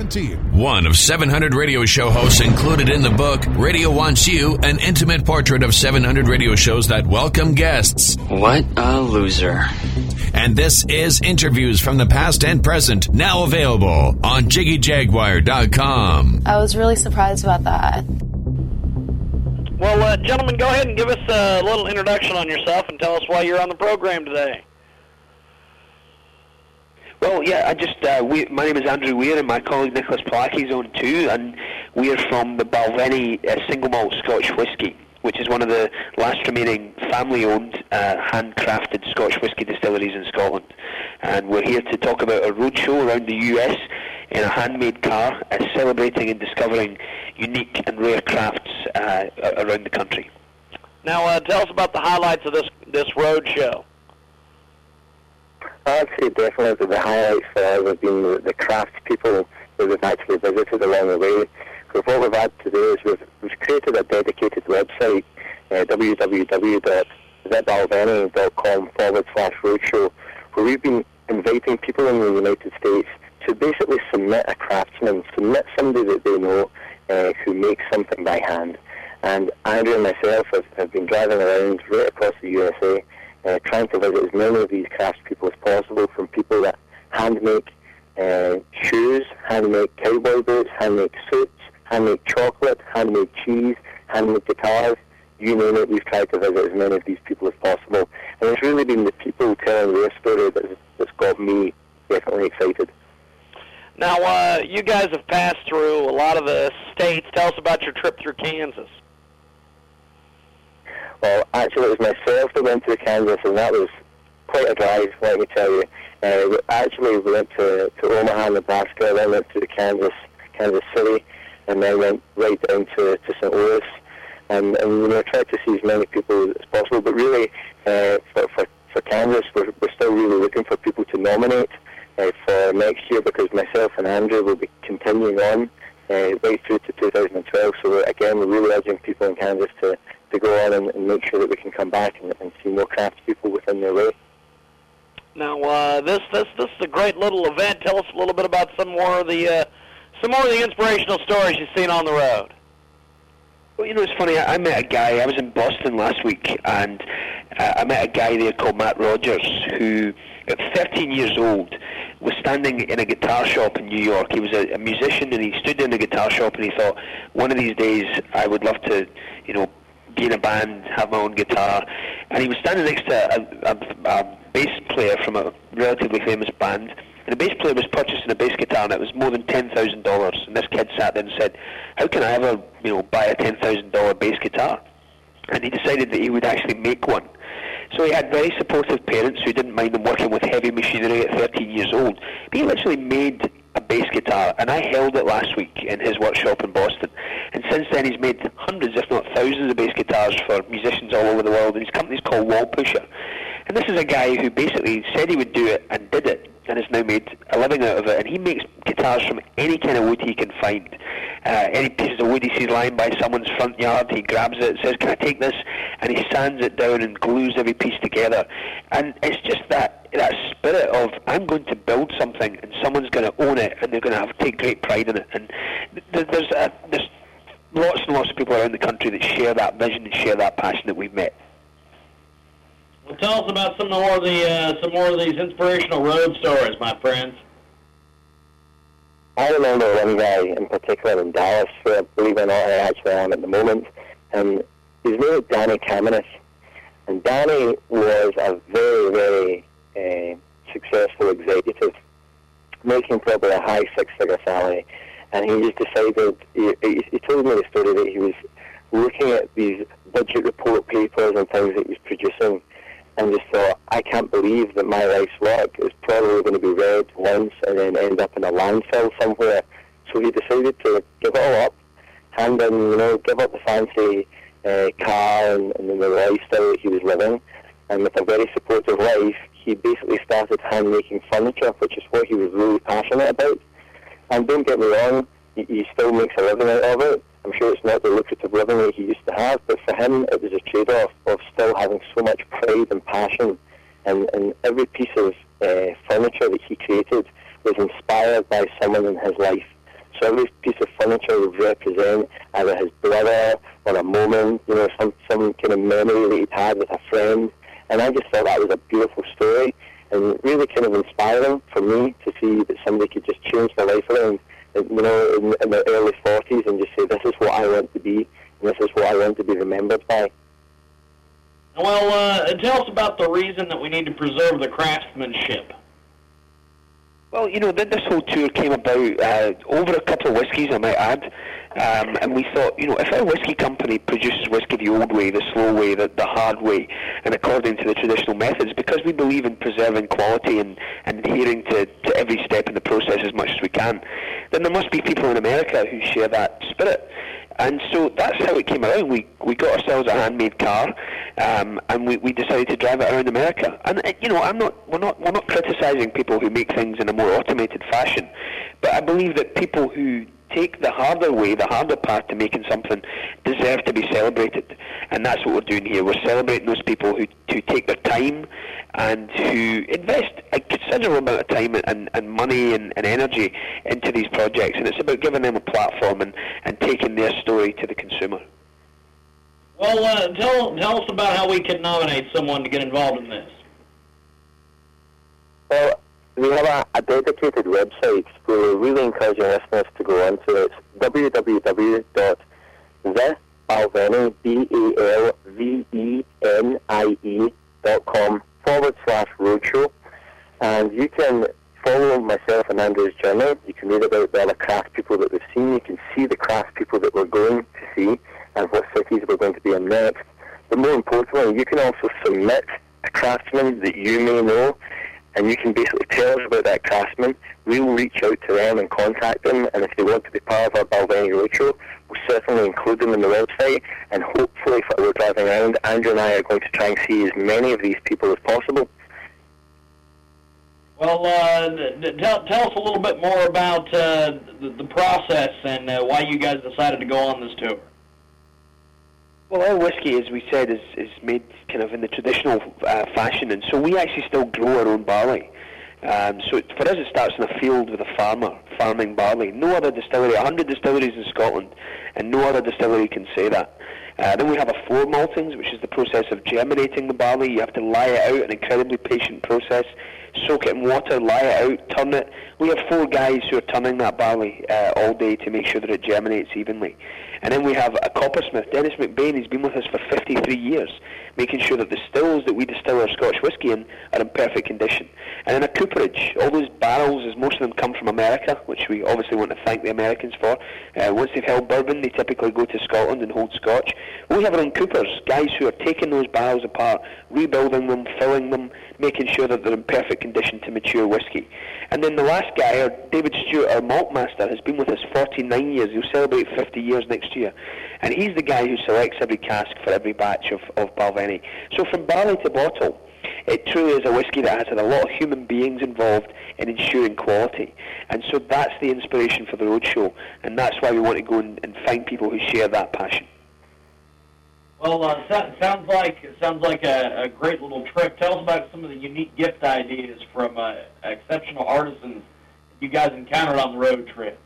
One of 700 radio show hosts included in the book Radio Wants You, an intimate portrait of 700 radio shows that welcome guests. What a loser. And this is interviews from the past and present, now available on JiggyJaguar.com. I was really surprised about that. Well, uh, gentlemen, go ahead and give us a little introduction on yourself and tell us why you're on the program today. Well, yeah, I just uh, we, my name is Andrew Weir, and my colleague Nicholas Plaki is on too, and we are from the Balvenie uh, single malt Scotch whisky, which is one of the last remaining family-owned, uh, handcrafted Scotch whisky distilleries in Scotland. And we're here to talk about a roadshow around the US in a handmade car, uh, celebrating and discovering unique and rare crafts uh, around the country. Now, uh, tell us about the highlights of this this road show. I'd say definitely the highlights for us have been the, the craft people that we've actually visited along the way. So what we've had today is we've, we've created a dedicated website, uh, www.thebalvenie.com forward slash roadshow, where we've been inviting people in the United States to basically submit a craftsman, submit somebody that they know uh, who makes something by hand. And Andrew and myself have, have been driving around right across the USA uh, trying to visit as many of these craftspeople as possible, from people that hand make uh, shoes, hand make cowboy boots, hand make suits, hand make chocolate, hand make cheese, hand make guitars. You name it, we've tried to visit as many of these people as possible. And it's really been the people telling their story that's, that's got me definitely excited. Now, uh, you guys have passed through a lot of the states. Tell us about your trip through Kansas. Well, actually, it was myself that went to Kansas, and that was quite a drive, let me tell you. Uh, actually, we went to, to Omaha, Nebraska, then went to the Kansas, Kansas City, and then went right down to, to St. Louis. And, and you know, tried to see as many people as possible. But really, uh, for, for, for Kansas, we're, we're still really looking for people to nominate uh, for next year because myself and Andrew will be continuing on uh, right through to 2012. So again, we're really urging people in Kansas to go on and, and make sure that we can come back and, and see more craftspeople within their way. Now, uh, this this this is a great little event. Tell us a little bit about some more of the uh, some more of the inspirational stories you've seen on the road. Well, you know, it's funny. I, I met a guy. I was in Boston last week, and uh, I met a guy there called Matt Rogers, who, at 13 years old, was standing in a guitar shop in New York. He was a, a musician, and he stood in a guitar shop, and he thought, one of these days, I would love to, you know, be in a band, have my own guitar, and he was standing next to a, a, a bass player from a relatively famous band. And the bass player was purchasing a bass guitar, and it was more than ten thousand dollars. And this kid sat there and said, "How can I ever, you know, buy a ten thousand dollar bass guitar?" And he decided that he would actually make one. So he had very supportive parents who didn't mind him working with heavy machinery at 13 years old. But he literally made a bass guitar, and I held it last week in his workshop in Boston. And since then, he's made hundreds, if not thousands, of bass guitars for musicians all over the world. And his company's called Wall Pusher. And this is a guy who basically said he would do it and did it, and has now made a living out of it. And he makes guitars from any kind of wood he can find. Uh, any pieces of wood he sees lying by someone's front yard, he grabs it, says, "Can I take this?" And he sands it down and glues every piece together. And it's just that that spirit of I'm going to build something and someone's going to own it and they're going to have take great pride in it. And there's a, there's lots and lots of people around the country that share that vision and share that passion that we've met. Well, tell us about some more of the uh, some more of these inspirational road stories, my friends. I remember one guy in particular in Dallas, where believe it or not, I actually am at the moment, and his name is Danny Kamenis. And Danny was a very, very uh, successful executive, making probably a high six-figure salary. And he just decided, he, he, he told me the story that he was looking at these budget report papers and things that he was producing and just thought, I can't believe that my life's work is probably going to be read once and then end up in a landfill somewhere. So he decided to give it all up, hand in, you know, give up the fancy uh, car and, and the lifestyle that he was living, and with a very supportive wife, he basically started hand making furniture, which is what he was really passionate about. And don't get me wrong, he, he still makes a living out of it. I'm sure it's not the lucrative living that he used to have, but for him it was a trade-off of still having so much pride and passion. And, and every piece of uh, furniture that he created was inspired by someone in his life. So every piece of furniture would represent either his brother or a moment, you know, some, some kind of memory that he'd had with a friend. And I just thought that was a beautiful story and really kind of inspiring for me to see that somebody could just change their life around, you know, in, in their early 40s and just say, this is what I want to be and this is what I want to be remembered by. Well, uh, tell us about the reason that we need to preserve the craftsmanship. Well, you know, then this whole tour came about uh, over a couple of whiskies, I might add. Um, and we thought, you know, if a whiskey company produces whiskey the old way, the slow way, the, the hard way, and according to the traditional methods, because we believe in preserving quality and, and adhering to, to every step in the process as much as we can, then there must be people in America who share that spirit. And so that's how it came around. We we got ourselves a handmade car, um, and we, we decided to drive it around America. And uh, you know, I'm not we're not we're not criticising people who make things in a more automated fashion, but I believe that people who take the harder way, the harder path to making something, deserve to be celebrated. And that's what we're doing here. We're celebrating those people who, who take their time and who invest a considerable amount of time and, and money and, and energy into these projects. And it's about giving them a platform and, and taking their story to the consumer. Well, uh, tell, tell us about how we can nominate someone to get involved in this. Well, we have a, a, dedicated website where we're really encouraging listeners to go onto it. www.thebalvenie, B-A-L-V-E-N-I-E dot com forward slash roadshow. And you can follow myself and Andrew's journey. You can read about the other craft people that we've seen. You can see the craft people that we're going to see and what cities we're going to be in next. But more importantly, you can also submit a craftsman that you may know and you can basically tell us about that craftsman. We will reach out to them and contact them, and if they want to be part of our Balvenie Roadshow, we'll certainly include them in the website, and hopefully if we're driving around, Andrew and I are going to try and see as many of these people as possible. Well, uh, tell, tell us a little bit more about uh, the, the, process and uh, why you guys decided to go on this tour. Well, our whiskey, as we said, is, is made kind of in the traditional uh, fashion, and so we actually still grow our own barley. Um, so it, for us, it starts in a field with a farmer farming barley. No other distillery, 100 distilleries in Scotland, and no other distillery can say that. Uh, then we have a floor maltings, which is the process of germinating the barley. You have to lie it out, an incredibly patient process. Soak it in water, lie it out, turn it. We have four guys who are turning that barley uh, all day to make sure that it germinates evenly. And then we have a coppersmith, Dennis McBain. He's been with us for 53 years, making sure that the stills that we distill our Scotch whisky in are in perfect condition. And in a cooperage. All those barrels, as most of them come from America, which we obviously want to thank the Americans for. Uh, once they've held bourbon, they typically go to Scotland and hold Scotch. We have our own coopers, guys who are taking those barrels apart, rebuilding them, filling them, making sure that they're in perfect condition to mature whisky. And then the last guy, our David Stewart, our malt master, has been with us 49 years. He'll celebrate 50 years next year. And he's the guy who selects every cask for every batch of, of Balvenie. So from barley to bottle, it truly is a whiskey that has had a lot of human beings involved in ensuring quality. And so that's the inspiration for the roadshow. And that's why we want to go and, and find people who share that passion. Well, uh, so, sounds like sounds like a, a, great little trip. Tell us about some of the unique gift ideas from uh, exceptional artisans you guys encountered on the road trip.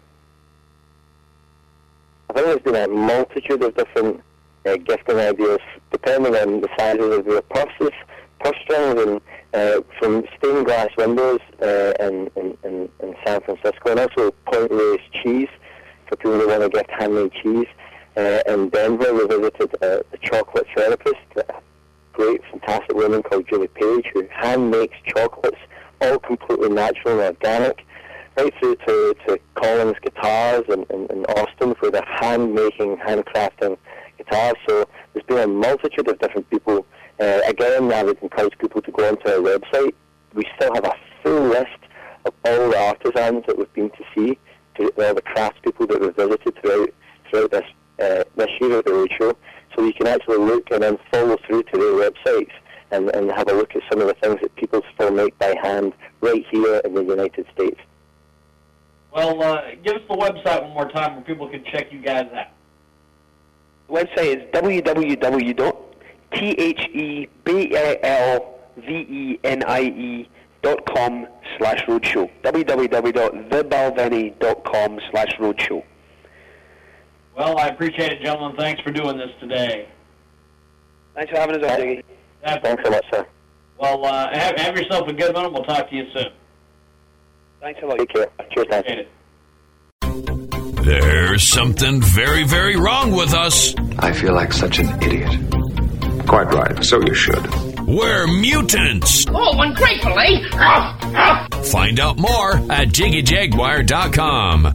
I think there's been a multitude of different uh, gifting ideas, depending on the sizes of your purses, purse strings, and uh, from stained glass windows uh, in, in, in, San Francisco, and also Point Reyes cheese for people who want to gift handmade cheese. Uh, in Denver, we visited a, a chocolate therapist, a great, fantastic woman called Julie Page, who hand makes chocolates, all completely natural and organic, right through to, to Collings Guitars in, in, in Austin for the hand making, handcrafting guitars. So there's been a multitude of different people. Uh, again, I would encourage people to go onto our website. We still have a full list of all the artisans that we've been to see, to all the craftspeople that we've visited throughout throughout this uh, this year at the roadshow, so you can actually look and then follow through to their websites and, and have a look at some of the things that people still make by hand right here in the United States. Well, uh, give us the website one more time where people can check you guys out. The website is www.thebalvenie.com slash roadshow. www.thebalvenie.com slash roadshow. Well, I appreciate it, gentlemen. Thanks for doing this today. Thanks for having us on, Jiggy. Thanks a lot, sir. Well, uh, have, have yourself a good one. We'll talk to you soon. Thanks a lot. Take care. Cheers, thanks. There's something very, very wrong with us. I feel like such an idiot. Quite right. So you should. We're mutants. Oh, ungrateful, eh? Find out more at JiggyJaguar.com.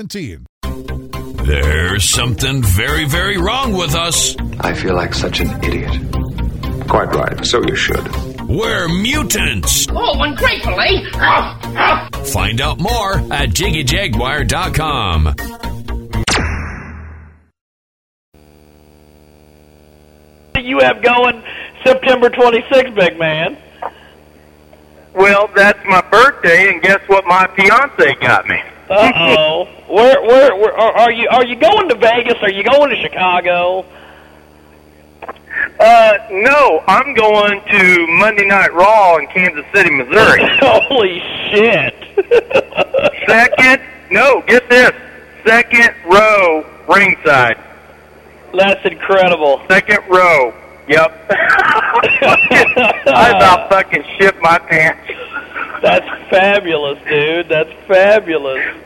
There's something very, very wrong with us. I feel like such an idiot. Quite right, so you should. We're mutants. Oh, ungratefully. Find out more at JiggyJaguar.com. You have going September 26th, big man. Well, that's my birthday, and guess what my fiance got me? Uh oh. where, where, where are are you? Are you going to Vegas? Are you going to Chicago? Uh, no, I'm going to Monday Night Raw in Kansas City, Missouri. Holy shit! Second, no, get this, second row ringside. That's incredible. Second row, Yep. I about fucking shit my pants. That's fabulous, dude. That's fabulous.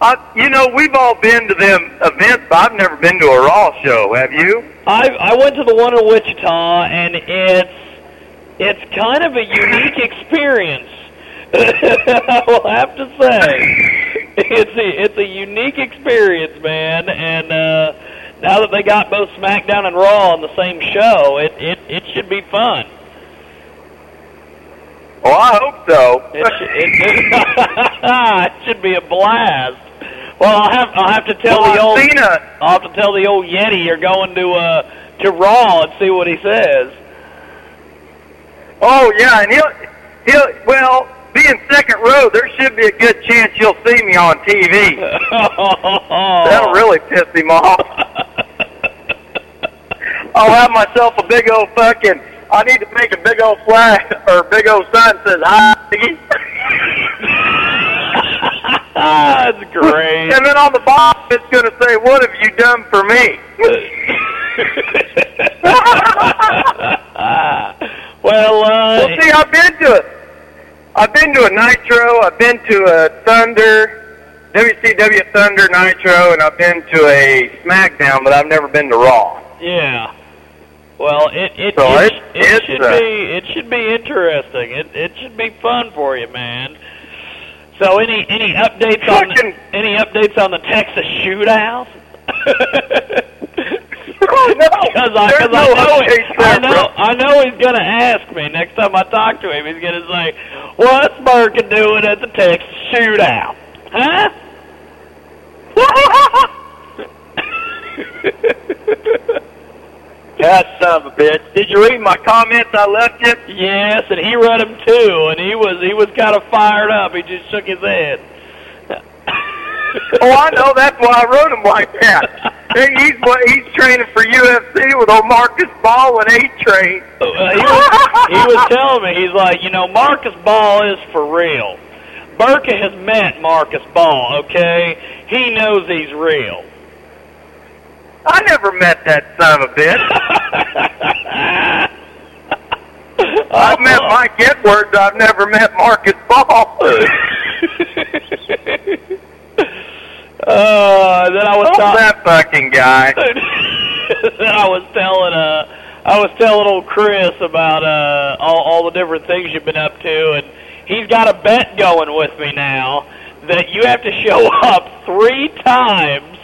I, you know, we've all been to them events, but I've never been to a Raw show. Have you? I I went to the one in Wichita, and it's it's kind of a unique experience. I will have to say, it's a it's a unique experience, man. And uh, now that they got both SmackDown and Raw on the same show, it it it should be fun. Well, I hope so. It, it, it should be a blast. Well, I'll have I'll have to tell Well, the old I'll have to tell the old Yeti you're going to uh to Raw and see what he says. Oh yeah, and he'll he'll well, being second row, there should be a good chance you'll see me on TV. That'll really piss him off. I'll have myself a big old fucking. I need to make a big old flag or big old sign that says "Hi." Iggy." That's great. and then on the bottom, it's going to say, "What have you done for me?" well, uh, well, see, I've been to it. I've been to a Nitro. I've been to a Thunder, WCW Thunder Nitro, and I've been to a SmackDown, but I've never been to Raw. Yeah. Well, it it So it, it's- it should uh, be it should be interesting. It it should be fun for you, man. So any any updates on the, any updates on the Texas shootout? Oh, no, Because I, cause no I know, updates I know, bro. I know he's gonna ask me next time I talk to him. He's gonna say, "What's Birkin doing at the Texas shootout?" Huh? That son of a bitch. Did you read my comments I left you? Yes, and he read them too, and he was he was kind of fired up. He just shook his head. Oh, I know. That's why I wrote him like that. He's what he's training for UFC with old Marcus Ball and A Train. Uh, he, was, he was telling me, he's like, you know, Marcus Ball is for real. Burka has met Marcus Ball, okay? He knows he's real. I never met that son of a bitch. I've met Mike Edwards. I've never met Marcus Ball. Uh, then I was Oh, talking. that fucking guy. then I was telling uh, I was telling old Chris about uh all, all the different things you've been up to, and he's got a bet going with me now that you have to show up three times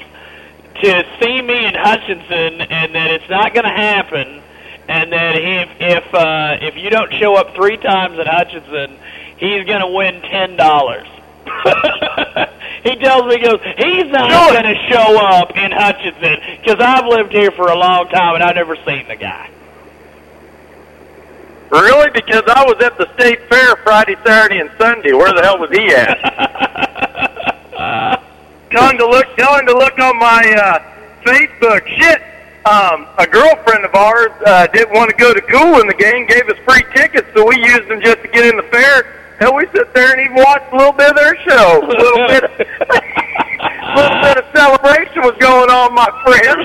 to see me in Hutchinson, and that it's not going to happen, and that if if uh, if you don't show up three times at Hutchinson, he's going to win ten dollars. he tells me, he goes, he's not going to show up in Hutchinson because I've lived here for a long time and I've never seen the guy. Really? Because I was at the state fair Friday, Saturday, and Sunday. Where the hell was he at? Tell him to look. Tell him to look on my uh, Facebook. Shit. Um, a girlfriend of ours uh, didn't want to go to Cool in the game, gave us free tickets, so we used them just to get in the fair. Hell, we sit there and even watched a little bit of their show. A little bit, of, little bit of celebration was going on, my friend.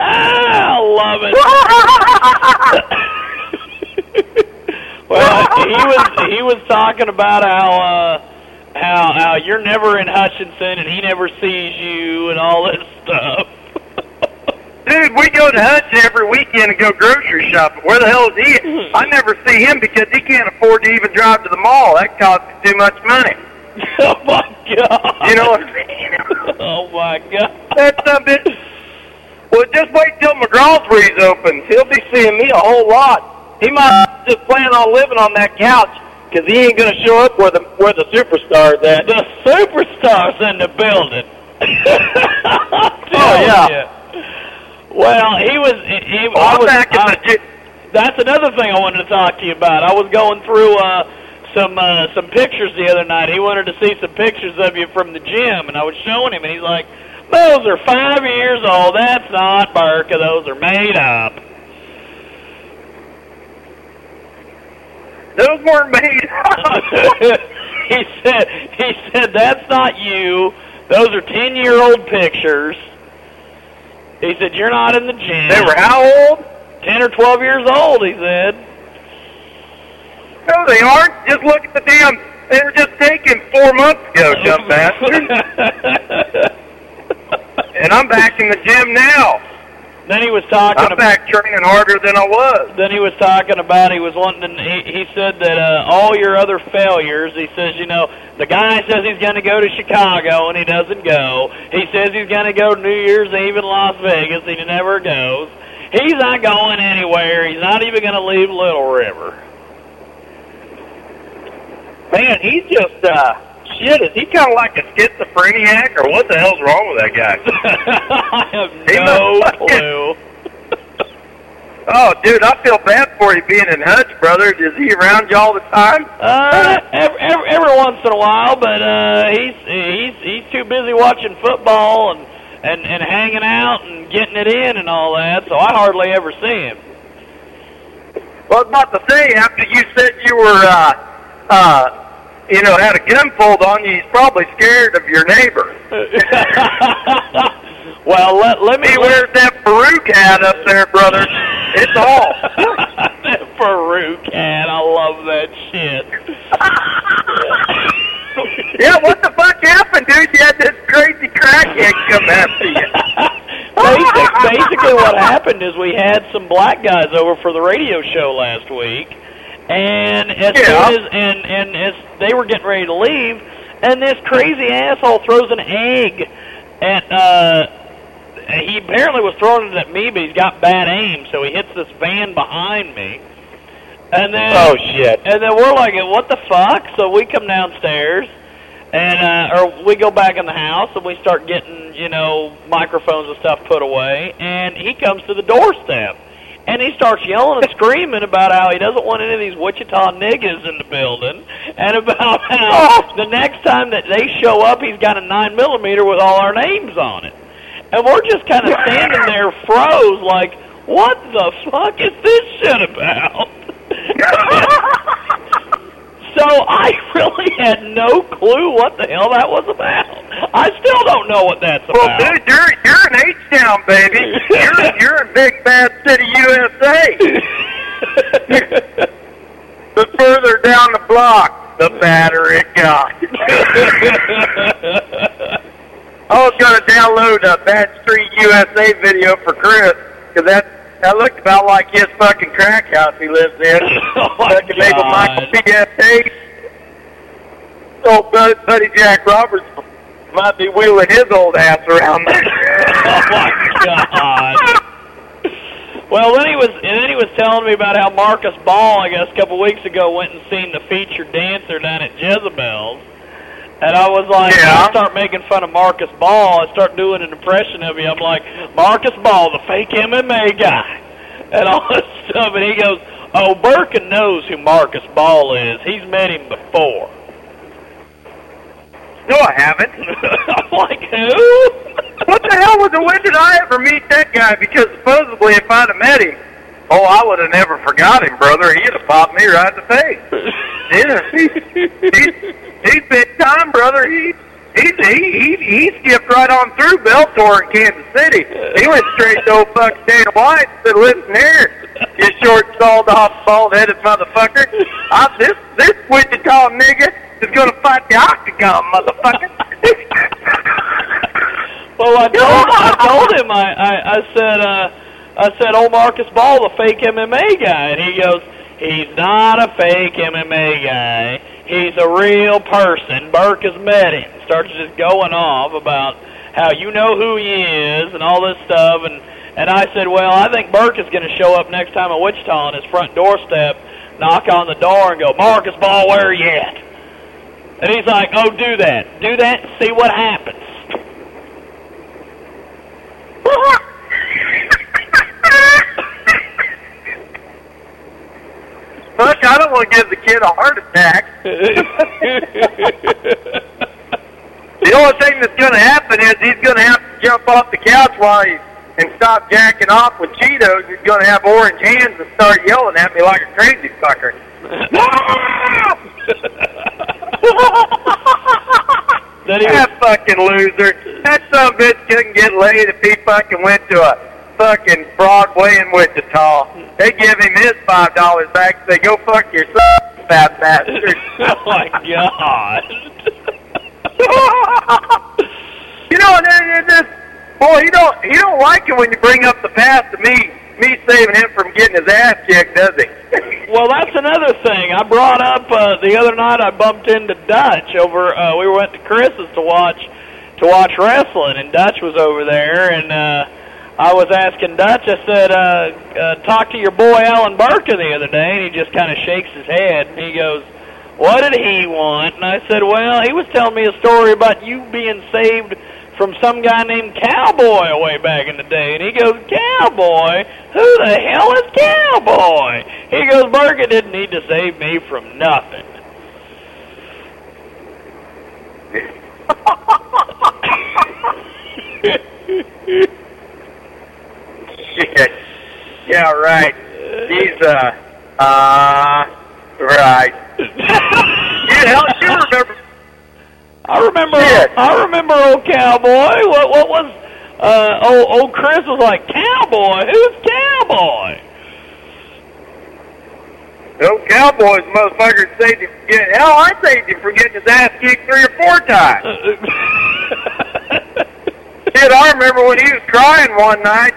I love it. well, he was he was talking about how uh, how how you're never in Hutchinson and he never sees you and all this stuff. Dude, we go to Hutch every weekend and go grocery shopping. Where the hell is he? I never see him because he can't afford to even drive to the mall. That costs too much money. oh my god! You know what I'm saying? Oh my god! That's a bit. Well, just wait till McGraw's Breeze opens. He'll be seeing me a whole lot. He might just plan on living on that couch because he ain't gonna show up where the where the superstar's at. The superstar's in the building. Oh, yeah. Well, he was. He, Oh, I was. back in I- the that's another thing I wanted to talk to you about. I was going through uh, some uh, some pictures the other night. He wanted to see some pictures of you from the gym, and I was showing him, and he's like, "Those are five years old. That's not Burka. Those are made up." Those weren't made. up. he said, "He said that's not you. Those are ten year old pictures." He said, "You're not in the gym." They were how old? Ten or twelve years old. He said. No, they aren't. Just look at the damn. They were just taken four months ago, dumb bastard. and I'm back in the gym now. Then he was talking. I'm about, back training harder than I was. Then he was talking about he was wanting. To, he, he said that uh, all your other failures. He says, you know, the guy says he's going to go to Chicago and he doesn't go. He says he's going to go New Year's Eve in Las Vegas and he never goes. He's not going anywhere. He's not even going to leave Little River. Man, he's just uh shit. Is he kind of like a schizophrenic, or what the hell's wrong with that guy? I have He no fucking- clue. Oh, dude, I feel bad for you being in Hutch, brother. Is he around you all the time? Uh, every, every, every once in a while, but uh, he's he's he's too busy watching football and and and hanging out and getting it in and all that. So I hardly ever see him. Well, I was about to say, after you said you were, uh, uh, you know, had a gun pulled on you, he's probably scared of your neighbor. well, let let me. He wears that Farouk hat up there, brother. It's all. that Farouk hat, I love that shit. yeah, what the fuck happened, dude? You had this crazy crackhead come after you. Basic, basically, what happened is we had some black guys over for the radio show last week, and as Yeah. soon as and and as they were getting ready to leave, and this crazy asshole throws an egg at. uh He apparently was throwing it at me, but he's got bad aim, so he hits this van behind me. And then, Oh, shit. And then we're like, "What the fuck?" So we come downstairs, and uh, or we go back in the house and we start getting you know microphones and stuff put away and he comes to the doorstep and he starts yelling and screaming about how he doesn't want any of these Wichita niggas in the building and about how the next time that they show up he's got a nine millimeter with all our names on it and we're just kind of standing there froze like what the fuck is this shit about So I really had no clue what the hell that was about. I still don't know what that's Well, about. Well, dude, you're you're in H Town, baby. You're you're in Big Bad City, USA. the further down the block, the badder it got. I was gonna download a Bad Street USA video for Chris because that that looked about like his fucking crack house he lives in. Oh my fucking Mabel Michael God. Oh, buddy, buddy Jack Roberts might be wheeling his old ass around oh my god. Well, then he was, and then he was telling me about how Marcus Ball, I guess, a couple weeks ago, went and seen the featured dancer down at Jezebel's, and I was like, Yeah. I start making fun of Marcus Ball. I start doing an impression of him. I'm like, Marcus Ball, the fake MMA guy, and all this stuff. And he goes, Oh, Birkin knows who Marcus Ball is. He's met him before. No, I haven't. I'm like, who? What the hell was it? When did I ever meet that guy? Because supposedly, if I'd have met him, oh, I would have never forgot him, brother. He'd have popped me right in the face. Yeah, he, he's, he's big time, brother. He he he he, he skipped right on through Bellator in Kansas City. He went straight to old fucking Dana White and said, "Listen here, you short, sawed off, bald-headed motherfucker. I, this this Wichita nigga is gonna fight the octagon, motherfucker." Well, I told I told him I I, I said uh, I said old Marcus Ball, the fake MMA guy, and he goes, he's not a fake MMA guy. He's a real person. Burke has met him. Starts just going off about how you know who he is and all this stuff, and and I said, well, I think Burke is going to show up next time in Wichita on his front doorstep, knock on the door, and go, Marcus Ball, where are you at? And he's like, oh, do that, do that, and see what happens. Fuck, I don't want to give the kid a heart attack. the only thing that's going to happen is he's going to have to jump off the couch while he and stop jacking off with Cheetos. He's going to have orange hands and start yelling at me like a crazy he that fucking loser. that son of a bitch couldn't get laid if he fucking went to a fucking Broadway in Wichita. They give him his five dollars back. They go fuck yourself, fat bastard. oh my god. you know, and it just boy, he don't he don't like it when you bring up the past to me me saving him from getting his ass kicked, does he? well, that's another thing. I brought up uh, the other night. I bumped into Dutch over. Uh, we went to Chris's to watch to watch wrestling, and Dutch was over there, and uh, I was asking Dutch. I said, uh, uh, "Talk to your boy Alan Burka the other day," and he just kind of shakes his head. And he goes, "What did he want?" And I said, "Well, he was telling me a story about you being saved." from some guy named Cowboy way back in the day. And he goes, Cowboy? Who the hell is Cowboy? He goes, Burka didn't need to save me from nothing. Shit. Yeah, right. He's, uh, uh, right. you hell, you remember I remember. I remember old cowboy. What? What was? Uh, old, old Chris was like cowboy. Who's cowboy? Old cowboys, motherfucker, saved him from getting. Hell, I saved him from getting his ass kicked three or four times. Shit, I remember when he was crying one night.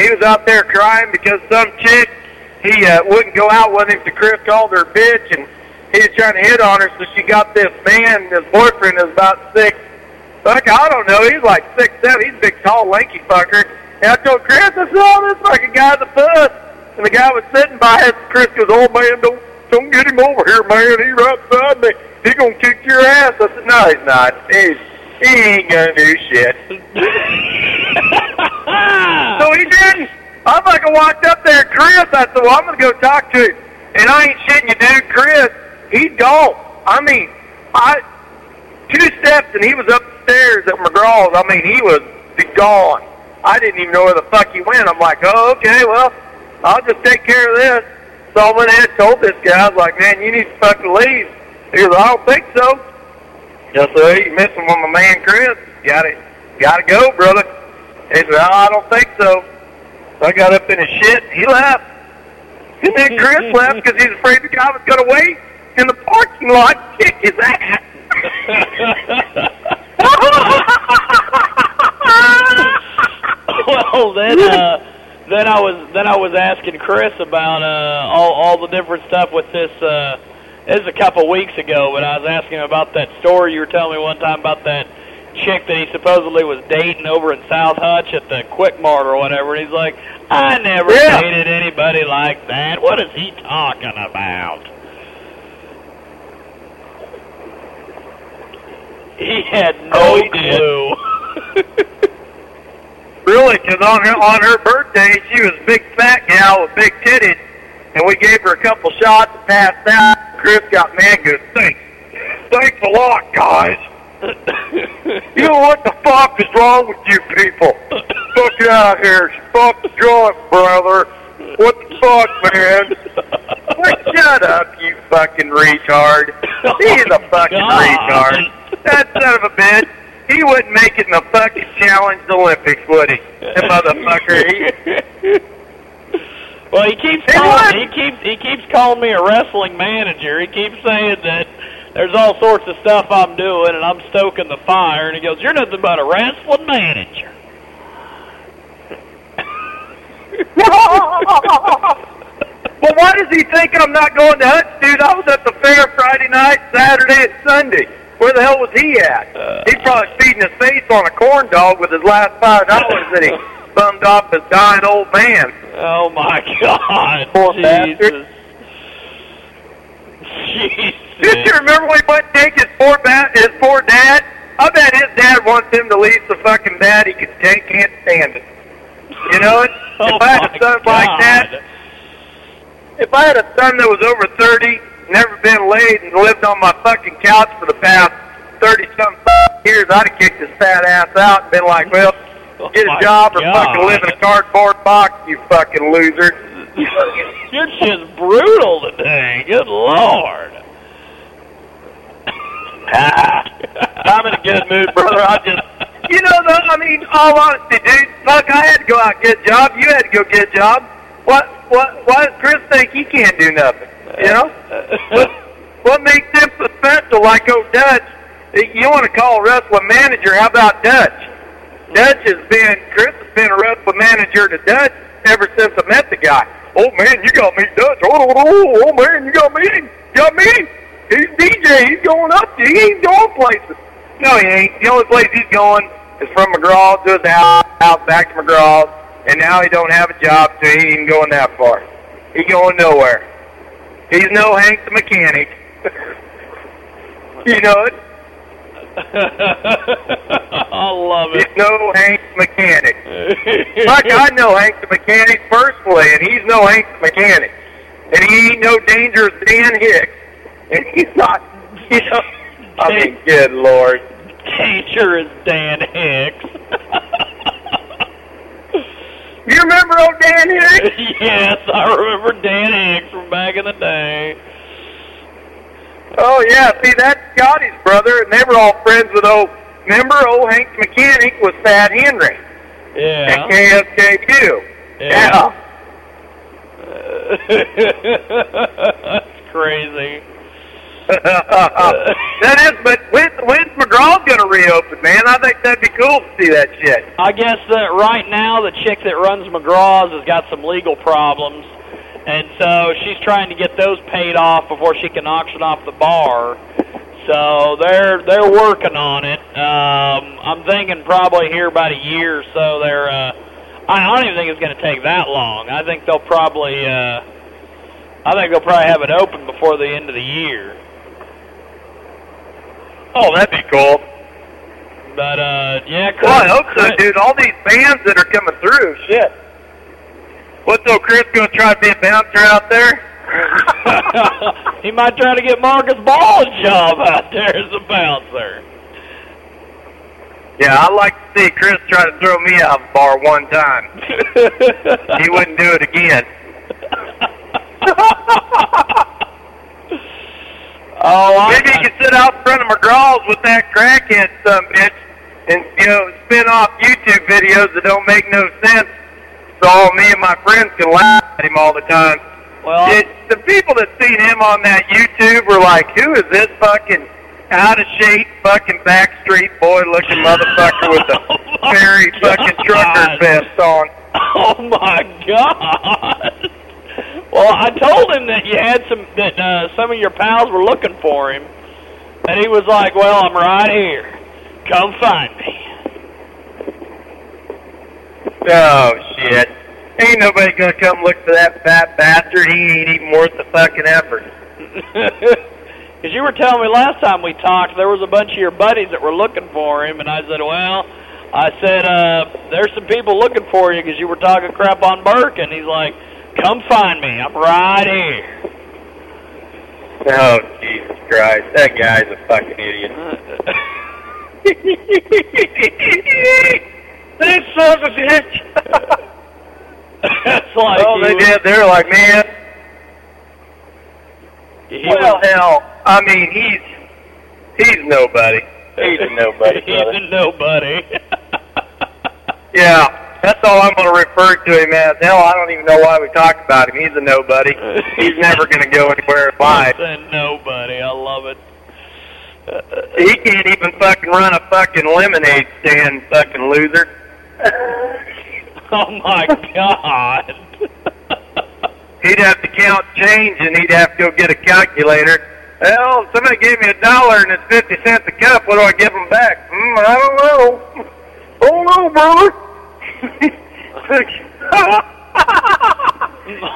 He was out there crying because some chick he uh, wouldn't go out with him. So Chris called her bitch and he was trying to hit on her, so she got this man, this boyfriend is about six. Fuck, I don't know, he's like six, seven. He's a big, tall, lanky fucker. And I told Chris, I said, oh, this fucking guy's a puss. And the guy was sitting by us. Chris goes, oh, man, don't, don't get him over here, man. He right beside me. He gonna kick your ass. I said, no, he's not. He's, he ain't gonna do shit. so didn't. I fucking walked up there, Chris. I said, well, I'm gonna go talk to him. And I ain't shitting you, dude. Chris, he don't. I mean, I two steps and he was upstairs at McGraw's. I mean, he was gone. I didn't even know where the fuck he went. I'm like, oh, okay, well, I'll just take care of this. So I went ahead and told this guy, I was like, man, you need to fucking leave. He goes, I don't think so. Said, hey, you messing with my man Chris. Gotta, gotta go, brother. He said, oh, I don't think so. So I got up in his shit. He left. And then Chris left because he's afraid the guy was going to wait in the parking lot kick his ass. well, then, uh, then I was then I was asking Chris about uh, all all the different stuff with this. Uh, this is a couple weeks ago, but I was asking him about that story you were telling me one time about that chick that he supposedly was dating over in South Hutch at the Quick Mart or whatever. And he's like, I never Yeah. dated anybody like that. What is he talking about? He had no Oh, he clue. Really, because on her on her birthday, she was a big fat gal with big titties, and we gave her a couple shots and passed out. Chris got mad, goes, "Thanks, thanks a lot, guys." You know what the fuck is wrong with you people? Fuck you out here, fuck drunk, brother. What the fuck, man? Well, shut up, you fucking retard. He's a fucking God. retard. That son of a bitch. He wouldn't make it in the fucking challenge Olympics, would he? That motherfucker. He, Well, he keeps calling, he keeps he keeps calling me a wrestling manager. He keeps saying that there's all sorts of stuff I'm doing and I'm stoking the fire. And he goes, "You're nothing but a wrestling manager." well, why does he think I'm not going to Hutch, dude? I was at the fair Friday night, Saturday, and Sunday. Where the hell was he at? He's uh, probably feeding his face on a corn dog with his last five dollars that he bummed off his dying old man. Oh my God, Poor Jesus, bastard. Jesus. Did you remember when he went take his poor ba- his poor dad? I bet his dad wants him to leave so fucking bad he can take, can't stand it. You know it? Oh if I had a son like that, if I had a son that was over 30, never been laid, and lived on my fucking couch for the past 30 something years, I'd have kicked his fat ass out and been like, well, Oh get a job or God. fucking live in a cardboard box, you fucking loser. You're just brutal today. Good lord. I'm in a good mood, brother. I just you know, the, I mean, all honesty, dude. Fuck, I had to go out get a job. You had to go get a job. What? What? Why does Chris think he can't do nothing? You know? what, what makes him so special? Like old Dutch. You want to call a wrestling manager? How about Dutch? Dutch has been Chris has been a wrestling manager to Dutch ever since I met the guy. Oh man, you got me Dutch. Oh, oh, oh, oh man, you got me. You got me. He's DJ. He's going up. He ain't going places. No, he ain't. The only place he's going is from McGraw to his house, out back to McGraw, and now he don't have a job, so he ain't going that far. He going nowhere. He's no Hank the mechanic. you know it. I love it. He's no Hank the mechanic. Fuck, I know Hank the mechanic personally, and he's no Hank the mechanic. And he ain't no dangerous Dan Hicks. And he's not, you know, I mean, good lord. Dangerous Dan Hicks. You remember old Dan Hicks? yes, I remember Dan Hicks from back in the day. Oh yeah, see that's Scotty's brother, and they were all friends with old. Remember, old Hank mechanic was Thad Henry Yeah. at KSKQ. Yeah. That's crazy. that is, but when, when's McGraw's going to reopen, man? I think that'd be cool to see that shit. I guess that right now the chick that runs McGraw's has got some legal problems, and so she's trying to get those paid off before she can auction off the bar. So they're they're working on it. Um, I'm thinking probably here about a year or so. They're uh, I don't even think it's going to take that long. I think they'll probably uh, I think they'll probably have it open before the end of the year. Oh, that'd be cool. But uh, yeah, Chris, Well, I hope so, Chris- dude. All these bands that are coming through, shit. What's old Chris going to try to be a bouncer out there? he might try to get Marcus Ball a job out there as a bouncer. Yeah, I'd like to see Chris try to throw me out of the bar one time. he wouldn't do it again. Oh, I, Maybe he could sit out in front of McGraw's with that crackhead some bitch and, you know, spin off YouTube videos that don't make no sense so all me and my friends can laugh at him all the time. Well, it, the people that seen him on that YouTube were like, who is this fucking out of shape fucking backstreet boy looking motherfucker with the oh fairy fucking trucker vest on? Oh my God! Well, I told him that you had some that uh, some of your pals were looking for him, and he was like, "Well, I'm right here. Come find me." Oh shit. Ain't nobody gonna come look for that fat bastard. He ain't even worth the fucking effort. Because you were telling me last time we talked, there was a bunch of your buddies that were looking for him, and I said, "Well," I said, uh, "There's some people looking for you because you were talking crap on Burke," and he's like, "Come find me. I'm right here." Oh Jesus Christ, that guy's a fucking idiot. this son of a bitch. That's oh, like oh, they did. They were like, man. Well, was- hell, I mean, he's he's nobody. He's a nobody. He's brother. a nobody. Yeah, that's all I'm going to refer to him as. Hell, I don't even know why we talk about him. He's a nobody. He's never going to go anywhere in life. He's a nobody. I love it. He can't even fucking run a fucking lemonade stand, fucking loser. Oh my God. He'd have to count change and he'd have to go get a calculator. Well, somebody gave me a dollar and it's 50 cents a cup. What do I give them back? Mm, I don't know. Oh no, brother.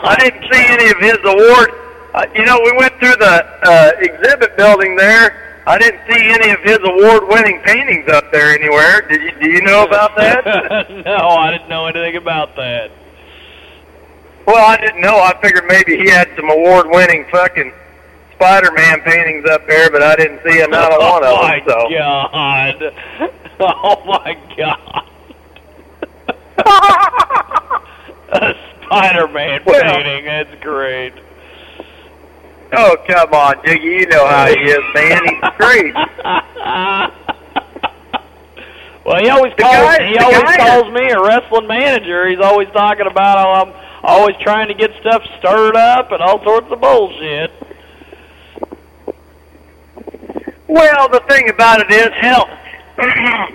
I didn't see any of his awards. Uh, you know, we went through the uh, exhibit building there. I didn't see any of his award-winning paintings up there anywhere. Did you? Do you know about that? no, I didn't know anything about that. Well, I didn't know. I figured maybe he had some award-winning fucking Spider-Man paintings up there, but I didn't see another one of oh them. So. my God. Oh my God. A Spider-Man Well- painting. That's great. Oh, come on, Jiggy. You know how he is, man. He's great. Well, he always The calls guy- he always guy calls me a wrestling manager. He's always talking about how I'm always trying to get stuff stirred up and all sorts of bullshit. Well, the thing about it is, hell,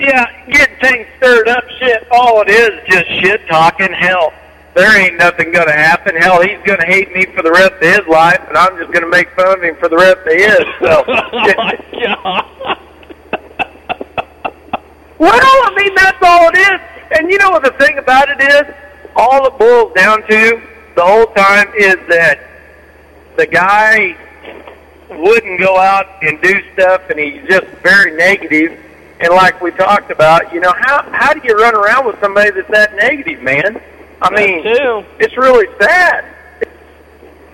yeah, getting things stirred up, shit. All it is just shit talking. Hell, there ain't nothing gonna happen. Hell, he's gonna hate me for the rest of his life, and I'm just gonna make fun of him for the rest of his. So, oh, well, I mean, that's all it is. And you know what the thing about it is? All it boils down to the whole time is that the guy wouldn't go out and do stuff, and he's just very negative. And like we talked about, you know, how how do you run around with somebody that's that negative, man? I mean, it's really sad.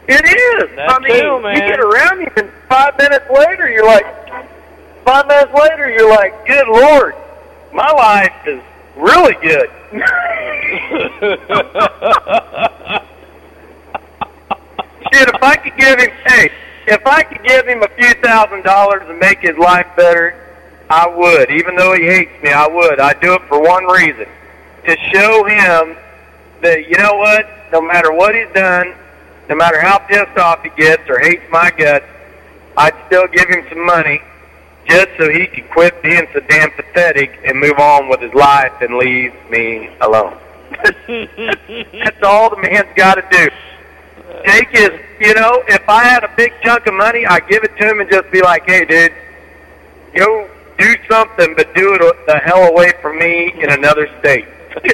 It is. That I mean, too, man. you get around him, and five minutes later, you're like, five minutes later, you're like, good lord, my life is really good. Shit, if I could give him, hey, if I could give him a few thousand dollars and make his life better, I would. Even though he hates me, I would. I'd do it for one reason. To show him that, you know what, no matter what he's done, no matter how pissed off he gets or hates my guts, I'd still give him some money just so he could quit being so damn pathetic and move on with his life and leave me alone. That's all the man's got to do. Take his, you know, if I had a big chunk of money, I'd give it to him and just be like, hey, dude, go do something, but do it the hell away from me in another state.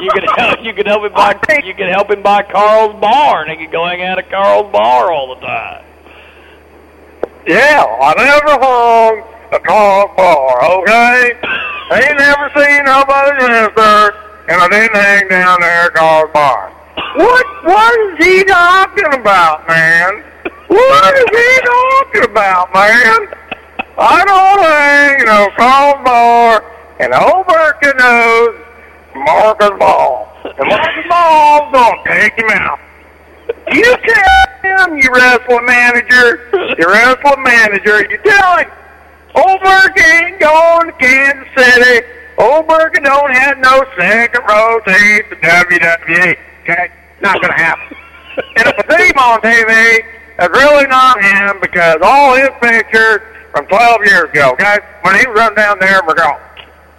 you could help, you could help him buy you could help him buy Carl's bar, and he could go hang out at Carl's bar all the time. Yeah, I never hung a Carl's bar, okay? I ain't never seen nobody there, and I didn't hang down there at car bar. What, what is he talking about, man? What is he talking about, man? I don't hang no car bar, and Birkin knows Marcus Ball. And Marcus Ball's gonna take him out. You tell him, you wrestling manager, you wrestling manager, you tell him, old ain't going to Kansas City. Old don't have no second row seat for WWE. Okay? Not gonna happen. and if see him on TV, it's really not him because all his pictures from 12 years ago, okay? When he running down there and we're gone.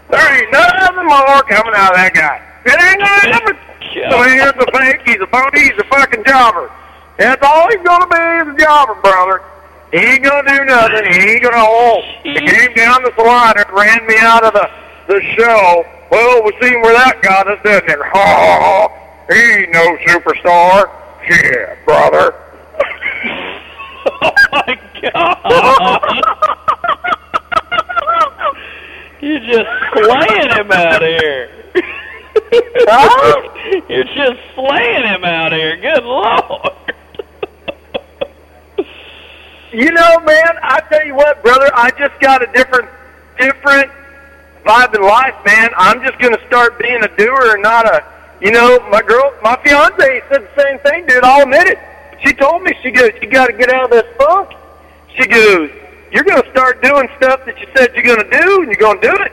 There ain't nothing more coming out of that guy. It ain't nothing. So here's the fake. He's a phony. He's a fucking jobber. That's all he's gonna be is a jobber, brother. He ain't gonna do nothing. He ain't gonna hold. He came down the slider and ran me out of the the show. Well, we seen where that got us, didn't it? Ha ha ha. He ain't no superstar. Yeah, brother. oh my god! You're just slaying him out here. You're just slaying him out here. Good lord. You know, man, I tell you what, brother, I just got a different, different vibe in life, man. I'm just gonna start being a doer and not a, you know, my girl, my fiance said the same thing, dude. I'll admit it. She told me, she goes, you got to get out of this funk. She goes, you're gonna start doing stuff that you said you're gonna do, and you're gonna do it.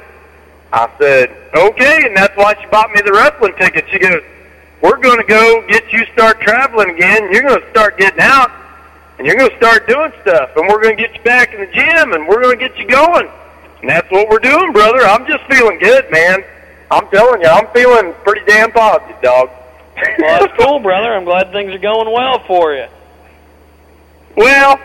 I said, okay, and that's why she bought me the wrestling ticket. She goes, we're gonna go get you start traveling again. You're gonna start getting out and you're going to start doing stuff, and we're going to get you back in the gym, and we're going to get you going. And that's what we're doing, brother. I'm just feeling good, man. I'm telling you, I'm feeling pretty damn positive, dog. Well, that's cool, brother. I'm glad things are going well for you. Well,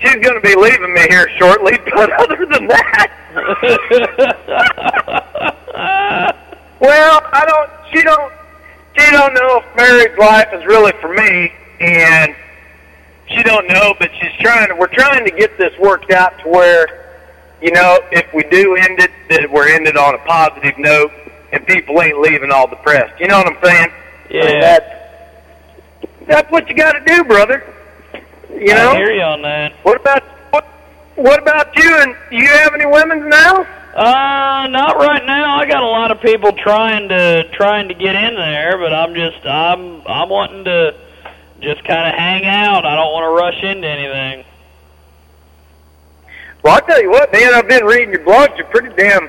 she's going to be leaving me here shortly, but other than that, well, I don't. She don't. She don't know if married life is really for me, and she don't know, but she's trying to. We're trying to get this worked out to where, you know, if we do end it, that we're ended on a positive note, and people ain't leaving all depressed. You know what I'm saying? Yeah. I mean, that's that's what you got to do, brother. You know. I hear you on that. What about what? What about you? And you have any women now? Uh, not right now. I got a lot of people trying to trying to get in there, but I'm just I'm I'm wanting to just kind of hang out. I don't want to rush into anything. Well, I tell you what, man, I've been reading your blogs. You're pretty damn.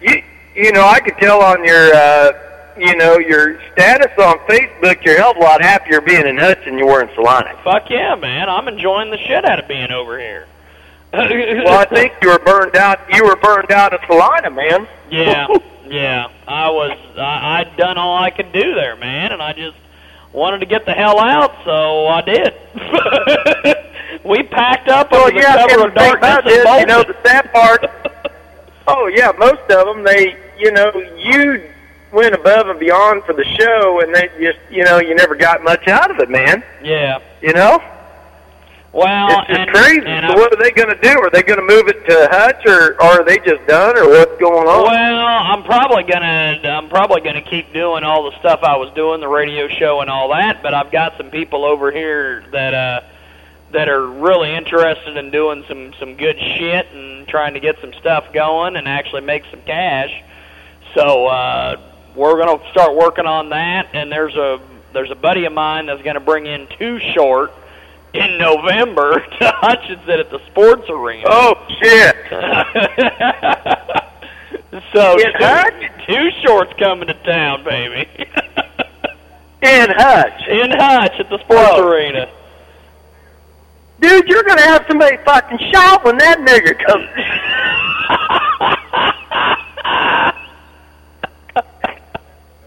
You you know, I could tell on your uh, you know your status on Facebook. You're a hell of a lot happier being in Hutch than you were in Salina. Fuck yeah, man! I'm enjoying the shit out of being over here. well, I think you were burned out. You were burned out at Salina, man. Yeah, yeah. I was. I, I'd done all I could do there, man, and I just wanted to get the hell out, so I did. we packed up well, the yeah, cover of the darkness bolted. you know, the sad part. oh yeah, most of them they, you know, you went above and beyond for the show, and they just, you know, you never got much out of it, man. Yeah. You know. Well, it's just and, crazy. and so what are they going to do? Are they going to move it to Hutch, or, or are they just done, or what's going on? Well, I'm probably gonna I'm probably gonna keep doing all the stuff I was doing, the radio show and all that. But I've got some people over here that uh that are really interested in doing some some good shit and trying to get some stuff going and actually make some cash. So uh, we're gonna start working on that. And there's a there's a buddy of mine that's gonna bring in Too Short in November to Hutchinson at the sports arena. Oh shit! so In two, Hutch? Too Short's coming to town, baby. In Hutch. In Hutch at the sports arena. Dude, you're going to have somebody fucking shout when that nigger comes.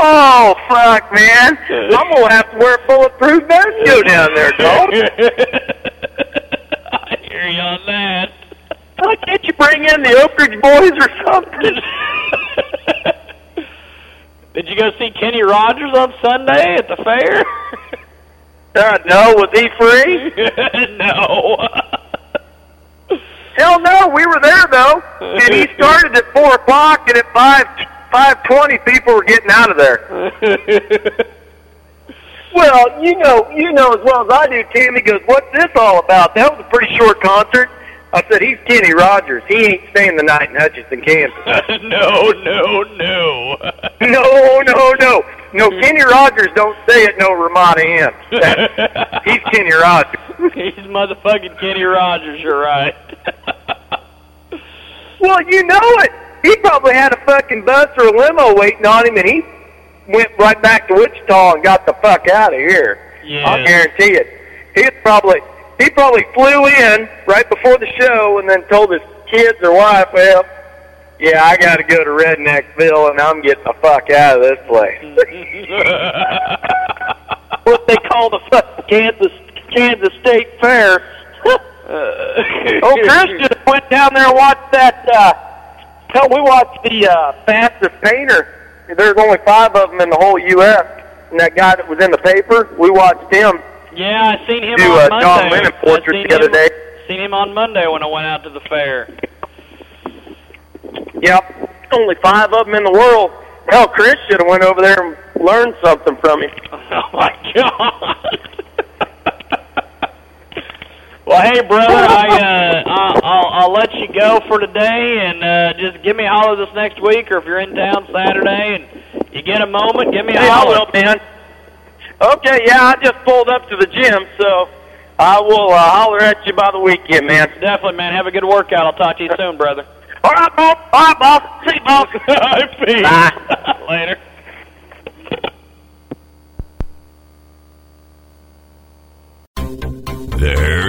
Oh fuck, man! I'm gonna have to wear a bulletproof vest down there, dog. I hear you on that. Why can't you bring in the Oak Ridge Boys or something? Did you go see Kenny Rogers on Sunday at the fair? Uh, no, was he free? no. Hell no, we were there though, and he started at four o'clock, and at five five twenty, people were getting out of there. Well, you know, you know as well as I do. Tim, he goes, "What's this all about?" That was a pretty short concert. I said, "He's Kenny Rogers. He ain't staying the night in Hutchinson, Kansas." no, no, no. no, no, no, no. Kenny Rogers don't stay at no Ramada Inn. That- He's Kenny Rogers. He's motherfucking Kenny Rogers, you're right. Well, you know it. He probably had a fucking bus or a limo waiting on him, and he went right back to Wichita and got the fuck out of here. Yeah. I'll guarantee it. He probably he probably flew in right before the show and then told his kids or wife, "Well, yeah, I got to go to Redneckville and I'm getting the fuck out of this place." what they call the fucking Kansas Kansas State Fair. oh, Christian went down there and watched that. Uh, hell, we watched the uh, fastest painter. There's only five of them in the whole U.S. And that guy that was in the paper, we watched him Yeah, I seen him do on a Monday. John Lennon I portrait seen the other him, day. Seen him on Monday when I went out to the fair. Yep, only five of them in the world. Hell, Chris should have went over there and learned something from him. Oh my god. Well, hey, brother, I uh, I'll, I'll I'll let you go for today, and uh, just give me a holler this next week, or if you're in town Saturday and you get a moment, give me a Hey, holler. will, man. Okay, yeah, I just pulled up to the gym, so I will uh, holler at you by the weekend, man. Definitely, man. Have a good workout. I'll talk to you soon, brother. All right, boss. All right, boss. See you, boss. Bye. Later.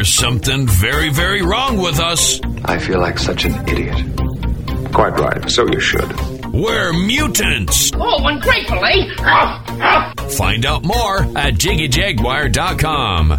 There's something very, very wrong with us. I feel like such an idiot. Quite right, so you should. We're mutants. Oh, ungrateful, eh? Find out more at jiggyjaguar.com.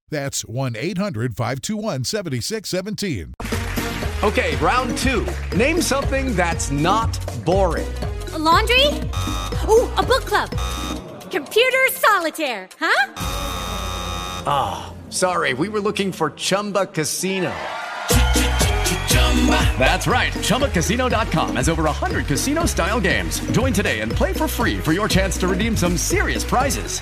That's 1 800 521 7617. Okay, round two. Name something that's not boring. A laundry? Ooh, a book club. Computer solitaire, huh? Ah, oh, sorry, we were looking for Chumba Casino. That's right. ChumbaCasino.com has over 100 casino style games. Join today and play for free for your chance to redeem some serious prizes.